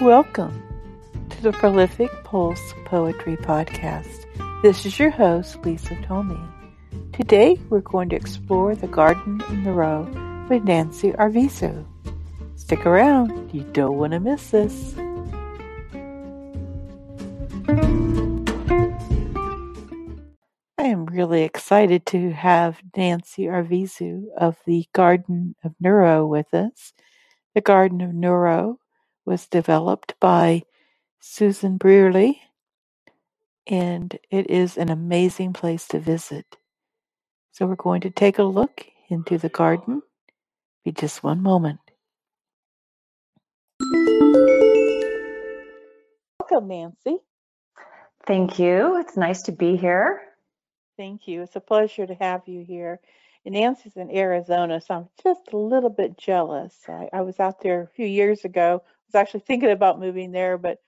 Welcome to the Prolific Pulse Poetry Podcast. This is your host, Lisa Tomey. Today we're going to explore the Garden of Neuro with Nancy Arvizu. Stick around, you don't want to miss this. I am really excited to have Nancy Arvizu of the Garden of Neuro with us. The Garden of Neuro was developed by Susan Brearley, and it is an amazing place to visit. So we're going to take a look into the garden. Be just one moment. Welcome, Nancy. Thank you. It's nice to be here. Thank you. It's a pleasure to have you here. And Nancy's in Arizona, so I'm just a little bit jealous. I, I was out there a few years ago was actually thinking about moving there, but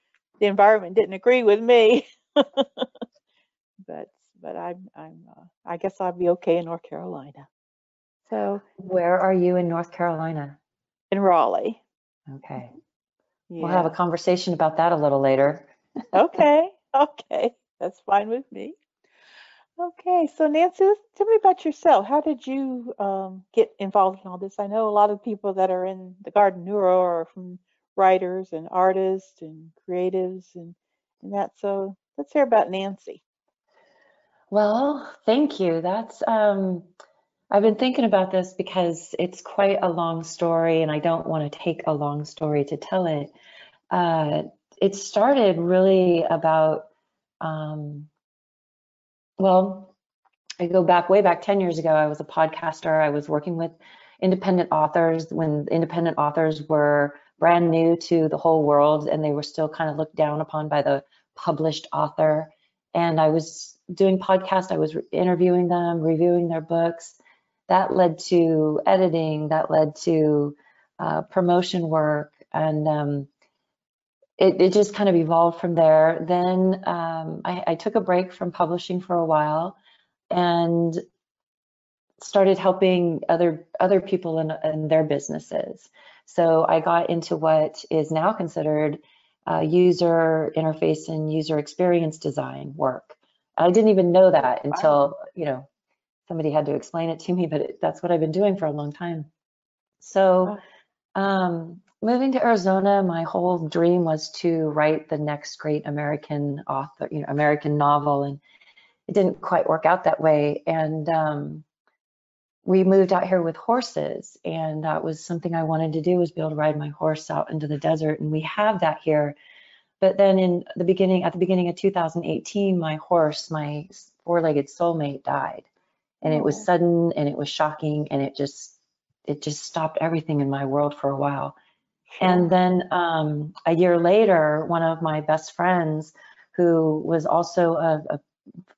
the environment didn't agree with me. but but I'm I'm uh, I guess I'll be okay in North Carolina. So where are you in North Carolina? In Raleigh. Okay. Yeah. We'll have a conversation about that a little later. okay. Okay. That's fine with me. Okay, so Nancy, tell me about yourself. How did you um, get involved in all this? I know a lot of people that are in the Garden Neuro are from writers and artists and creatives and, and that. So let's hear about Nancy. Well, thank you. That's um, I've been thinking about this because it's quite a long story, and I don't want to take a long story to tell it. Uh, it started really about, um, well, I go back way back 10 years ago. I was a podcaster. I was working with independent authors when independent authors were brand new to the whole world and they were still kind of looked down upon by the published author. And I was doing podcasts, I was interviewing them, reviewing their books. That led to editing, that led to uh, promotion work, and um, it, it, just kind of evolved from there. Then um, I, I took a break from publishing for a while and started helping other other people in, in their businesses. So I got into what is now considered uh, user interface and user experience design work. I didn't even know that until you know somebody had to explain it to me, but it, that's what I've been doing for a long time. So um, moving to Arizona, my whole dream was to write the next great American author, you know, American novel, and it didn't quite work out that way. And um, we moved out here with horses and that was something I wanted to do was be able to ride my horse out into the desert and we have that here. But then in the beginning, at the beginning of 2018, my horse, my four-legged soulmate died and it was oh. sudden and it was shocking and it just, it just stopped everything in my world for a while. And then um, a year later, one of my best friends who was also a, a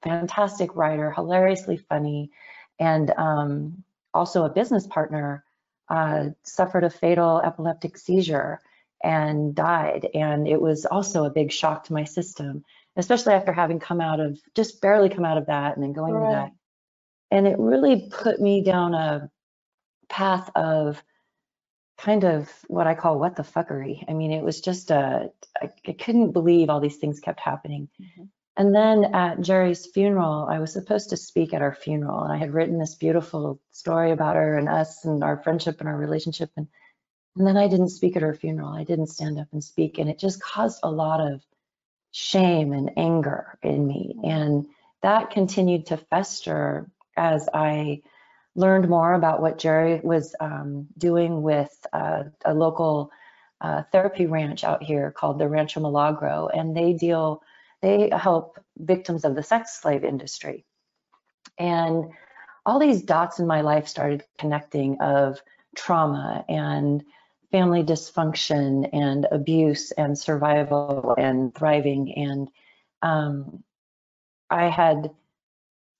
fantastic writer, hilariously funny, and um, also a business partner, uh, suffered a fatal epileptic seizure and died. And it was also a big shock to my system, especially after having come out of just barely come out of that and then going right. to that. And it really put me down a path of kind of what I call what the fuckery. I mean, it was just a, I, I couldn't believe all these things kept happening. Mm-hmm. And then at Jerry's funeral, I was supposed to speak at our funeral, and I had written this beautiful story about her and us and our friendship and our relationship. And, and then I didn't speak at her funeral. I didn't stand up and speak, and it just caused a lot of shame and anger in me. And that continued to fester as I learned more about what Jerry was um, doing with uh, a local uh, therapy ranch out here called the Rancho Milagro, and they deal they help victims of the sex slave industry. And all these dots in my life started connecting of trauma and family dysfunction and abuse and survival and thriving. And um, I had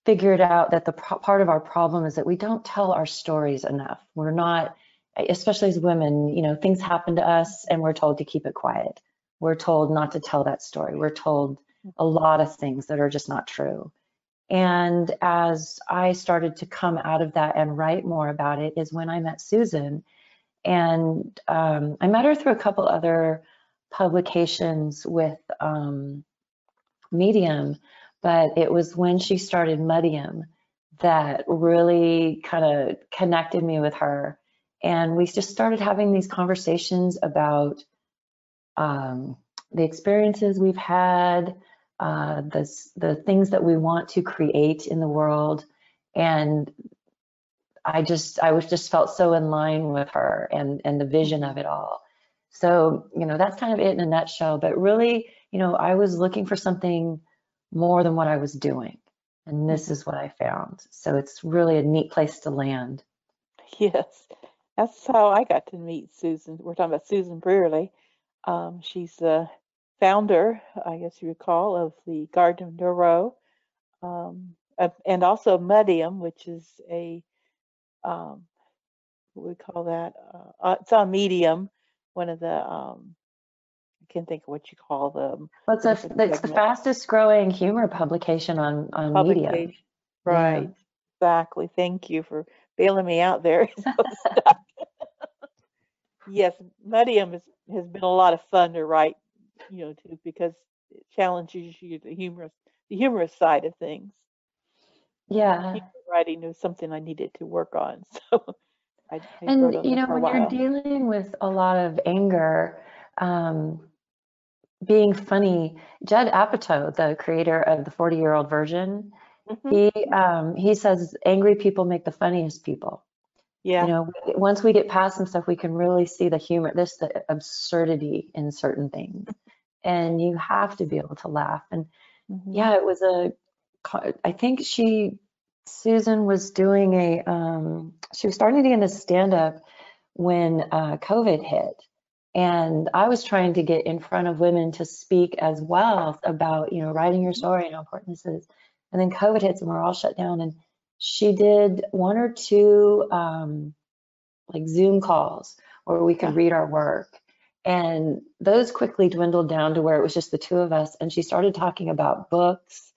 figured out that the part of our problem is that we don't tell our stories enough. We're not, especially as women, you know, things happen to us and we're told to keep it quiet. We're told not to tell that story. We're told a lot of things that are just not true. And as I started to come out of that and write more about it, is when I met Susan. And um, I met her through a couple other publications with um, Medium, but it was when she started MuddyUm that really kind of connected me with her. And we just started having these conversations about um, the experiences we've had, uh, the, the things that we want to create in the world. And I just, I was just felt so in line with her and, and the vision of it all. So, you know, that's kind of it in a nutshell. But really, you know, I was looking for something more than what I was doing. And this is what I found. So it's really a neat place to land. Yes, that's how I got to meet Susan. We're talking about Susan Brearley. Um, she's the founder, I guess you recall, of the Garden of Neuro, um, and also MuddyUm, which is a um, what we call that. Uh, uh, it's on Medium, one of the um, I can't think of what you call them. Well, it's, a, it's the fastest growing humor publication on on Medium. Right. Yeah. Exactly. Thank you for bailing me out there. yes, MuddyUm has, has been a lot of fun to write, you know, too, because it challenges you the humorous the humorous side of things. Yeah. Writing was something I needed to work on. So I, I and you know, when you're dealing with a lot of anger, um, being funny, Judd Apatow, the creator of the 40 year old virgin, mm-hmm. he um, he says angry people make the funniest people. Yeah. You know, once we get past some stuff, we can really see the humor, this the absurdity in certain things, and you have to be able to laugh. And mm-hmm. yeah, it was a. I think she, Susan was doing a. Um, she was starting to get into stand up when uh, COVID hit, and I was trying to get in front of women to speak as well about, you know, writing your story and how important this is. And then COVID hits and we're all shut down. And she did one or two um, like Zoom calls where we could read our work. And those quickly dwindled down to where it was just the two of us. And she started talking about books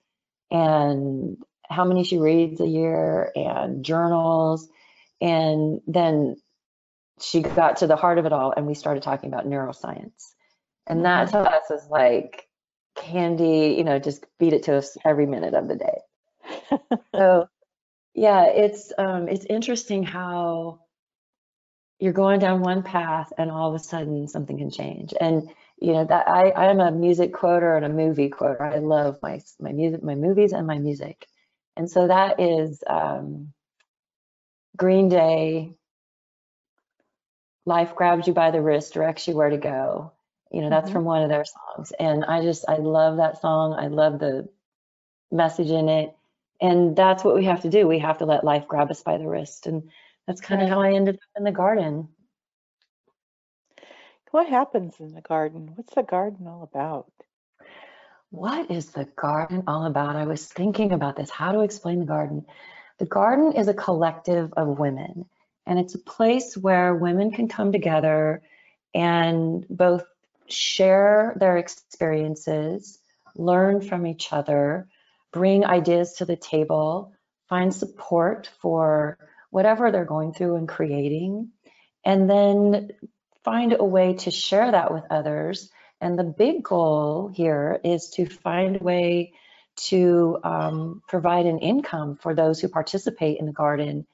and how many she reads a year and journals. And then she got to the heart of it all and we started talking about neuroscience. And that to us is like candy, you know, just beat it to us every minute of the day. so yeah, it's um it's interesting how you're going down one path and all of a sudden something can change. And you know that I I am a music quoter and a movie quoter. I love my my music, my movies and my music. And so that is um Green Day, life grabs you by the wrist, directs you where to go. You know, that's mm-hmm. from one of their songs. And I just, I love that song. I love the message in it. And that's what we have to do. We have to let life grab us by the wrist. And that's kind of how I ended up in the garden. What happens in the garden? What's the garden all about? What is the garden all about? I was thinking about this, how to explain the garden. The garden is a collective of women and it's a place where women can come together and both share their experiences, learn from each other, bring ideas to the table, find support for whatever they're going through and creating, and then find a way to share that with others. And the big goal here is to find a way to um, provide an income for those who participate in the garden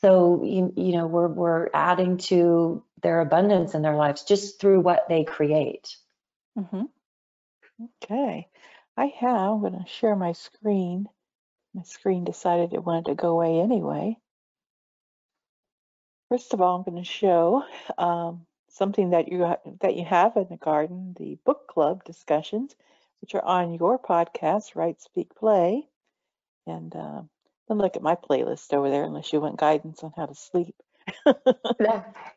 so you, you know we're we're adding to their abundance in their lives just through what they create mm-hmm. okay i have i'm going to share my screen my screen decided it wanted to go away anyway first of all i'm going to show um, something that you that you have in the garden the book club discussions which are on your podcast write speak play and uh, then look at my playlist over there unless you want guidance on how to sleep.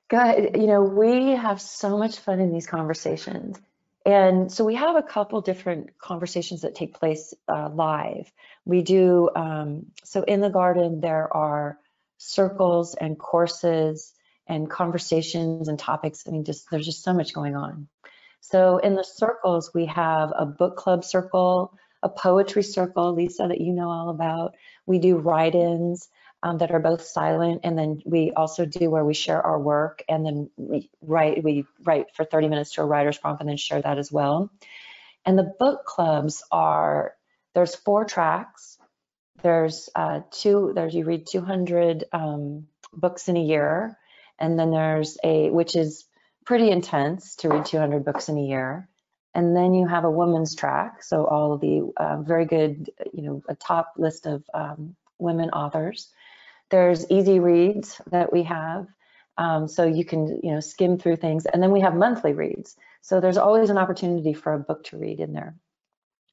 God, you know, we have so much fun in these conversations. And so we have a couple different conversations that take place uh, live. We do, um, so in the garden, there are circles and courses and conversations and topics. I mean, just there's just so much going on. So in the circles, we have a book club circle, a poetry circle, Lisa, that you know all about. We do write-ins. Um, that are both silent. And then we also do where we share our work and then we write, we write for 30 minutes to a writer's prompt and then share that as well. And the book clubs are, there's four tracks. There's uh, two, there's, you read 200 um, books in a year. And then there's a, which is pretty intense to read 200 books in a year. And then you have a women's track. So all the uh, very good, you know, a top list of um, women authors. There's easy reads that we have. Um, so you can, you know, skim through things. And then we have monthly reads. So there's always an opportunity for a book to read in there.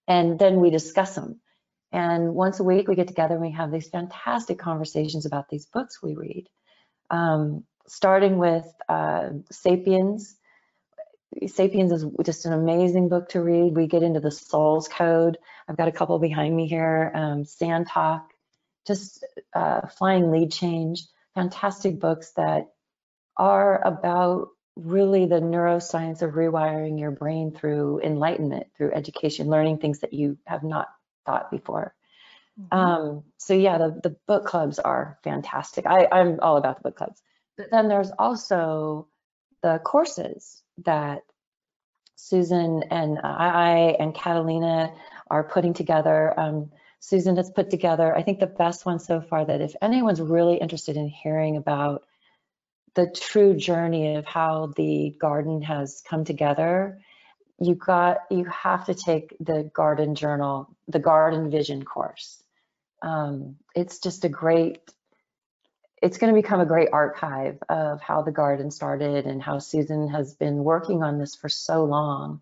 And then we discuss them. And once a week we get together and we have these fantastic conversations about these books we read. Um, starting with uh, Sapiens. Sapiens is just an amazing book to read. We get into the Soul's Code. I've got a couple behind me here. Um, Sand Talk, just uh, Flying Lead Change, fantastic books that are about really the neuroscience of rewiring your brain through enlightenment, through education, learning things that you have not thought before. Mm-hmm. Um, so yeah, the, the book clubs are fantastic. I, I'm all about the book clubs. But then there's also the courses that Susan and I and Catalina are putting together. Um, Susan has put together, I think the best one so far that if anyone's really interested in hearing about the true journey of how the garden has come together, you got you have to take the garden journal, the garden vision course. Um, it's just a great it's going to become a great archive of how the garden started and how Susan has been working on this for so long.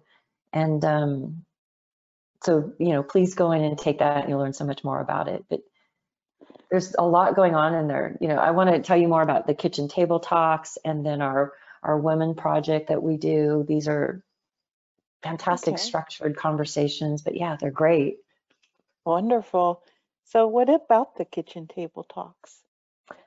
And um, so, you know, please go in and take that and you'll learn so much more about it. But there's a lot going on in there. You know, I want to tell you more about the kitchen table talks and then our our women project that we do. These are fantastic okay. structured conversations, but yeah, they're great. Wonderful. So what about the kitchen table talks?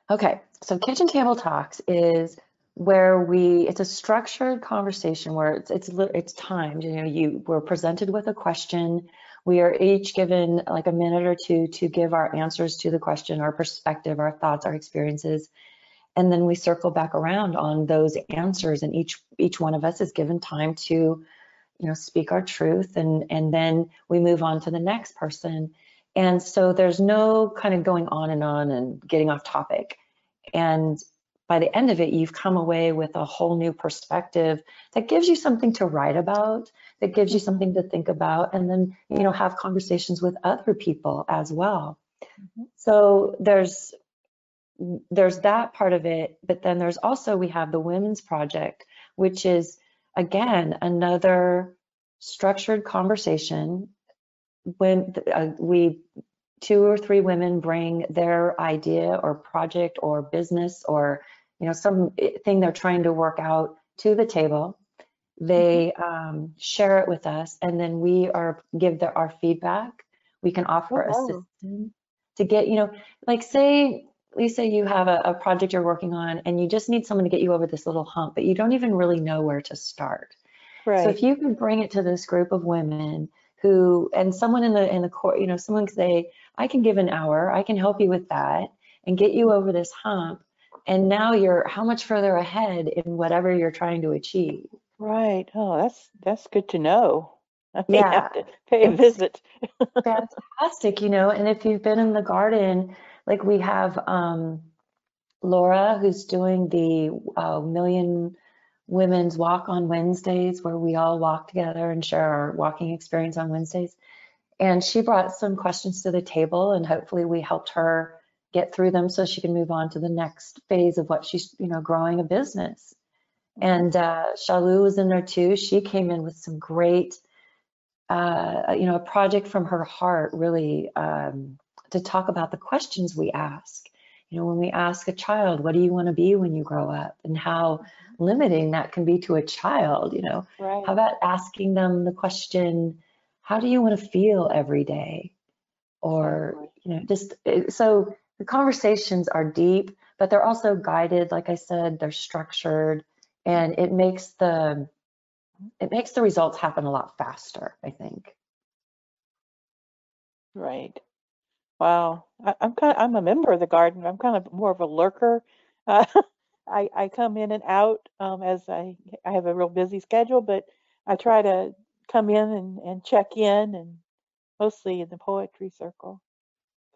Okay, so kitchen table talks is where we it's a structured conversation where it's it's it's timed. You know, you we're presented with a question. We are each given like a minute or two to give our answers to the question, our perspective, our thoughts, our experiences, and then we circle back around on those answers. And each each one of us is given time to, you know, speak our truth, and and then we move on to the next person and so there's no kind of going on and on and getting off topic. And by the end of it, you've come away with a whole new perspective that gives you something to write about, that gives you something to think about, and then, you know, have conversations with other people as well. Mm-hmm. So there's there's that part of it, but then there's also we have the Women's Project, which is again another structured conversation when uh, we two or three women bring their idea or project or business or you know something they're trying to work out to the table they mm-hmm. um, share it with us and then we are give the, our feedback we can offer oh, assistance to get you know like say lisa you have a, a project you're working on and you just need someone to get you over this little hump but you don't even really know where to start right. so if you can bring it to this group of women who and someone in the in the court, you know, someone can say, I can give an hour, I can help you with that and get you over this hump. And now you're how much further ahead in whatever you're trying to achieve. Right. Oh, that's that's good to know. I yeah. have to pay a visit. fantastic, you know, and if you've been in the garden, like we have um Laura who's doing the uh, million women's walk on Wednesdays where we all walk together and share our walking experience on Wednesdays. And she brought some questions to the table and hopefully we helped her get through them so she can move on to the next phase of what she's, you know, growing a business. And uh, Shalu was in there too. She came in with some great, uh, you know, a project from her heart really um, to talk about the questions we ask. You know, when we ask a child, what do you want to be when you grow up? And how limiting that can be to a child, you know. Right. How about asking them the question, how do you want to feel every day? Or, you know, just so the conversations are deep, but they're also guided, like I said, they're structured and it makes the it makes the results happen a lot faster, I think. Right. Wow. I, I'm kind of, I'm a member of the garden. I'm kind of more of a lurker. Uh, I, I come in and out um, as I I have a real busy schedule, but I try to come in and, and check in and mostly in the poetry circle.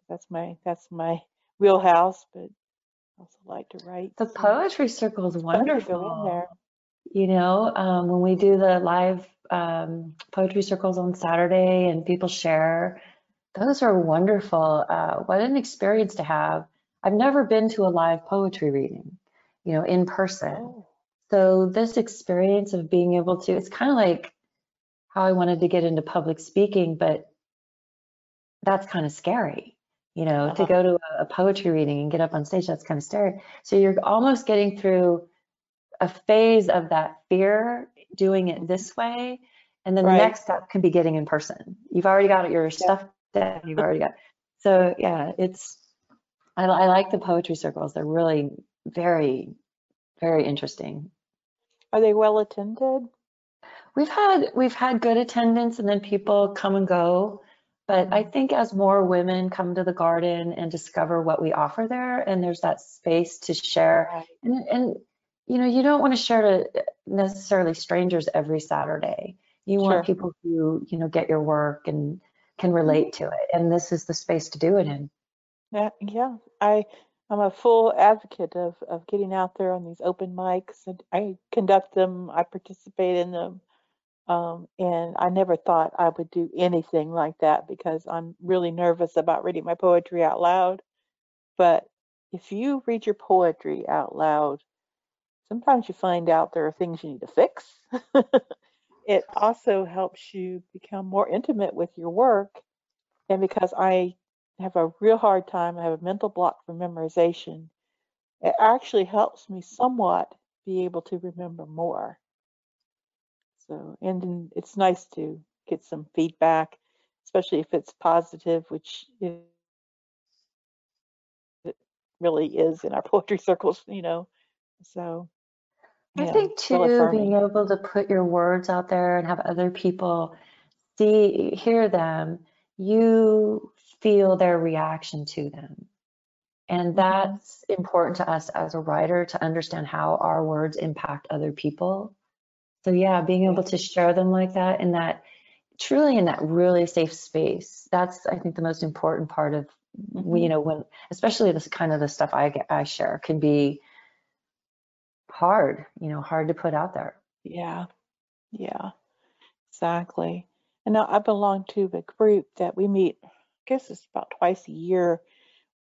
That's my that's my wheelhouse, but I also like to write. The poetry circle is wonderful. there. You know, um, when we do the live um, poetry circles on Saturday and people share, those are wonderful. Uh, what an experience to have. I've never been to a live poetry reading, you know, in person. Oh, So this experience of being able to, it's kind of like how I wanted to get into public speaking, but that's kind of scary. You know, to uh-huh. go to a poetry reading and get up on stage, that's kind of scary. So you're almost getting through a phase of that fear doing it this way. And then the next step can be getting in person. You've already got your stuff down. You've already got. So yeah, it's, I, I like the poetry circles. They're really very, very interesting. Are they well attended? We've had, we've had good attendance and then people come and go. But mm-hmm. I think as more women come to the garden and discover what we offer there, and there's that space to share, Right. and, and you know, you don't want to share to necessarily strangers every Saturday. You Sure. want people who, you know, get your work and can relate mm-hmm. to it. And this is the space to do it in. Yeah, yeah. I I'm a full advocate of of getting out there on these open mics and I conduct them, I participate in them. Um, and I never thought I would do anything like that because I'm really nervous about reading my poetry out loud. But if you read your poetry out loud, sometimes you find out there are things you need to fix. It also helps you become more intimate with your work. And because I have a real hard time, I have a mental block for memorization, it actually helps me somewhat be able to remember more. So, and it's nice to get some feedback, especially if it's positive, which it really is in our poetry circles, you know. So, I yeah, think too, being able to put your words out there and have other people see, hear them, you feel their reaction to them. And Mhm. that's important to us as a writer to understand how our words impact other people. So yeah, being able to share them like that in that truly in that really safe space. That's I think the most important part of you Mhm. know when especially this kind of the stuff I get I share can be hard, you know, hard to put out there. Yeah. Yeah. Exactly. And now I belong to a group that we meet, I guess it's about twice a year,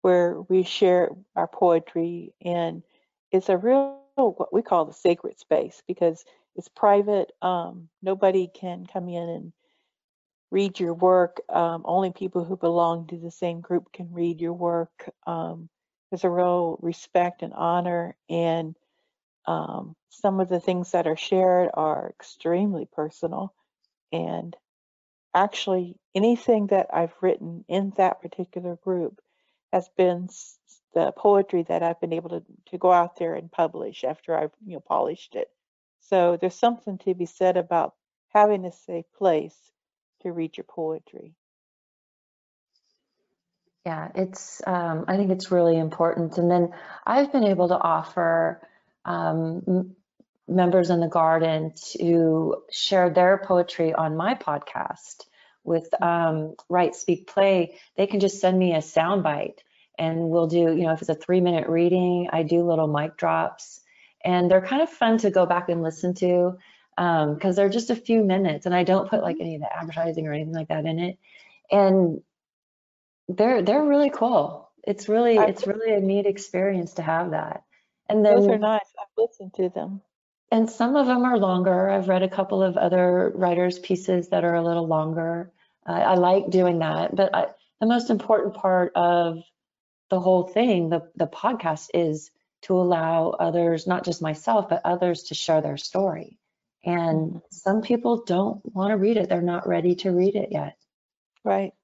where we share our poetry. And it's a real, what we call the sacred space because it's private. Um, nobody can come in and read your work. Um, only people who belong to the same group can read your work. Um, there's a real respect and honor. And um, some of the things that are shared are extremely personal. And actually anything that I've written in that particular group has been the poetry that I've been able to, to go out there and publish after I've you know polished it. So there's something to be said about having a safe place to read your poetry. Yeah, it's um, I think it's really important. And then I've been able to offer um, m- members in the garden to share their poetry on my podcast with um, Write, Speak, Play. They can just send me a sound bite and we'll do, you know, if it's a three minute reading, I do little mic drops and they're kind of fun to go back and listen to because they're just a few minutes and I don't put like any of the advertising or anything like that in it. And they're they're really cool. It's really I, it's really a neat experience to have that. And then those are nice. I've listened to them. and some of them are longer. I've read a couple of other writers' pieces that are a little longer. Uh, I like doing that, but I, the most important part of the whole thing, the the podcast, is to allow others, not just myself, but others to share their story. And Mhm. some people don't want to read it; they're not ready to read it yet. Right.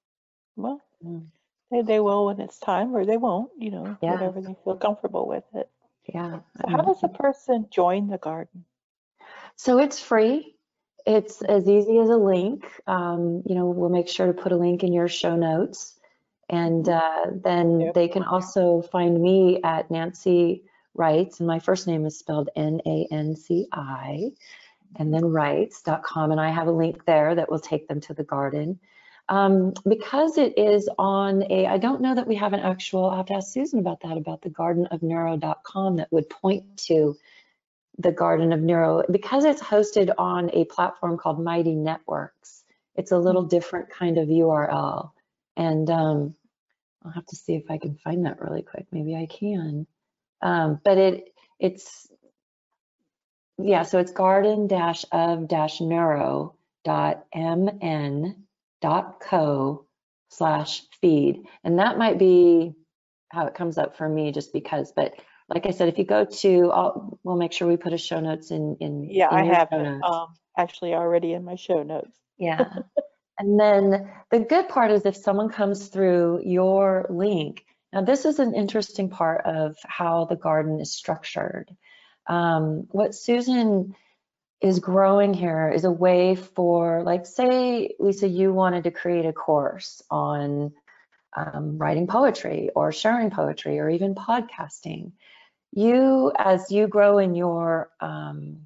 Well, Mm. they, they will when it's time, or they won't. You know, Yeah, whatever they feel comfortable with it. yeah. So how does a person join the garden? So it's free. It's as easy as a link. Um, you know, we'll make sure to put a link in your show notes. And uh, then Yep. they can also find me at Nancy Writes, and my first name is spelled N A N C I, and then writes.com. And I have a link there that will take them to the garden. Um, because it is on a, I don't know that we have an actual, I'll have to ask Susan about that, about the gardenofneuro.com that would point to the Garden of Neuro. Because it's hosted on a platform called Mighty Networks, it's a little different kind of URL. And um, I'll have to see if I can find that really quick. Maybe I can. Um, but it it's yeah, so it's garden dash of dash neuro dot mn dot co slash feed. And that might be how it comes up for me just because, but like I said, if you go to, I'll, we'll make sure we put a show notes in, in, Yeah, in I have it um, actually already in my show notes. Yeah. And then the good part is if someone comes through your link, now this is an interesting part of how the garden is structured. Um, what Susan is growing here is a way for, like, say, Lisa, you wanted to create a course on um, writing poetry or sharing poetry or even podcasting. You, as you grow in your um,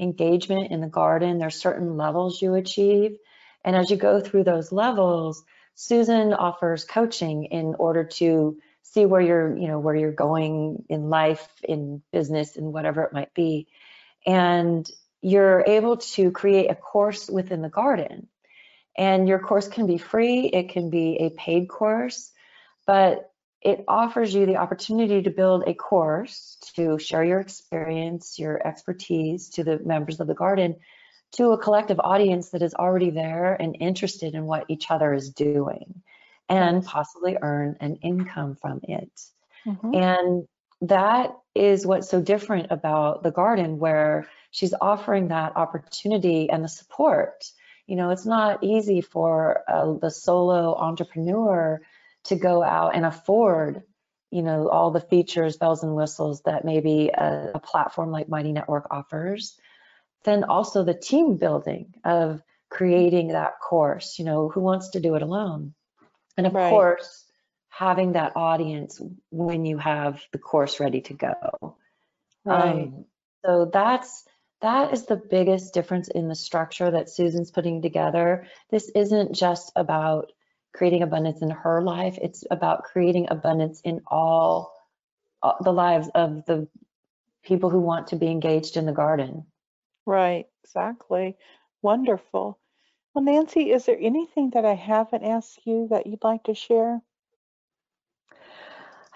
engagement in the garden, there's certain levels you achieve. And as you go through those levels, Susan offers coaching in order to see where you're, you know, where you're going in life, in business, and whatever it might be. And you're able to create a course within the garden. And your course can be free, it can be a paid course, but it offers you the opportunity to build a course to share your experience, your expertise to the members of the garden to a collective audience that is already there and interested in what each other is doing and possibly earn an income from it. Mhm. And that is what's so different about the garden, where she's offering that opportunity and the support. You know, it's not easy for uh, the solo entrepreneur to go out and afford, you know, all the features, bells and whistles that maybe a, a platform like Mighty Network offers. Then also the team building of creating that course. You know, who wants to do it alone? And of Right. course, having that audience when you have the course ready to go. Right. Um, so that's that is the biggest difference in the structure that Susan's putting together. This isn't just about creating abundance in her life, it's about creating abundance in all uh, the lives of the people who want to be engaged in the garden. Right, exactly. Wonderful. Well, Nancy, is there anything that I haven't asked you that you'd like to share?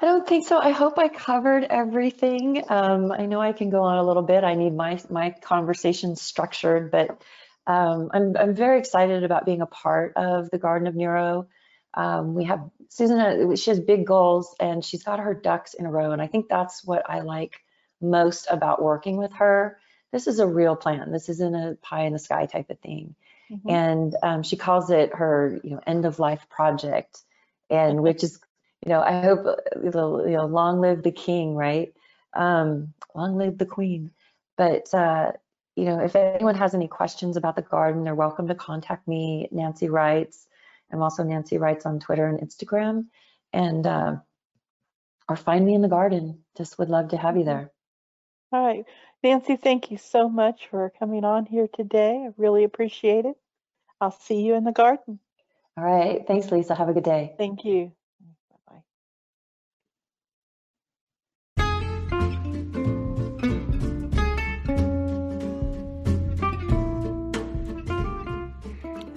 I don't think so. I hope I covered everything. Um, I know I can go on a little bit. I need my my conversation structured, but um, I'm I'm very excited about being a part of the Garden of Neuro. Um, we have Susan. She has big goals, and she's got her ducks in a row. And I think that's what I like most about working with her. This is a real plan. This isn't a pie in the sky type of thing. Mhm. and um, she calls it her you know end of life project. And which is you know i hope uh, you know long live the king right? Um, long live the queen. But uh, you know if anyone has any questions about the garden they're welcome to contact me nancy writes i'm also nancy writes on twitter and instagram. And uh, or find me in the garden. Just would love to have you there All right. Nancy, thank you so much for coming on here today. I really appreciate it. I'll see you in the garden. all right thanks lisa have a good day Thank you. Bye-bye.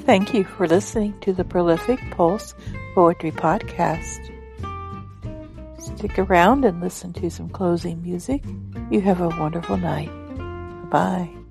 Thank you for listening to the Prolific Pulse Poetry Podcast. Stick around and listen to some closing music. You have a wonderful night. Bye.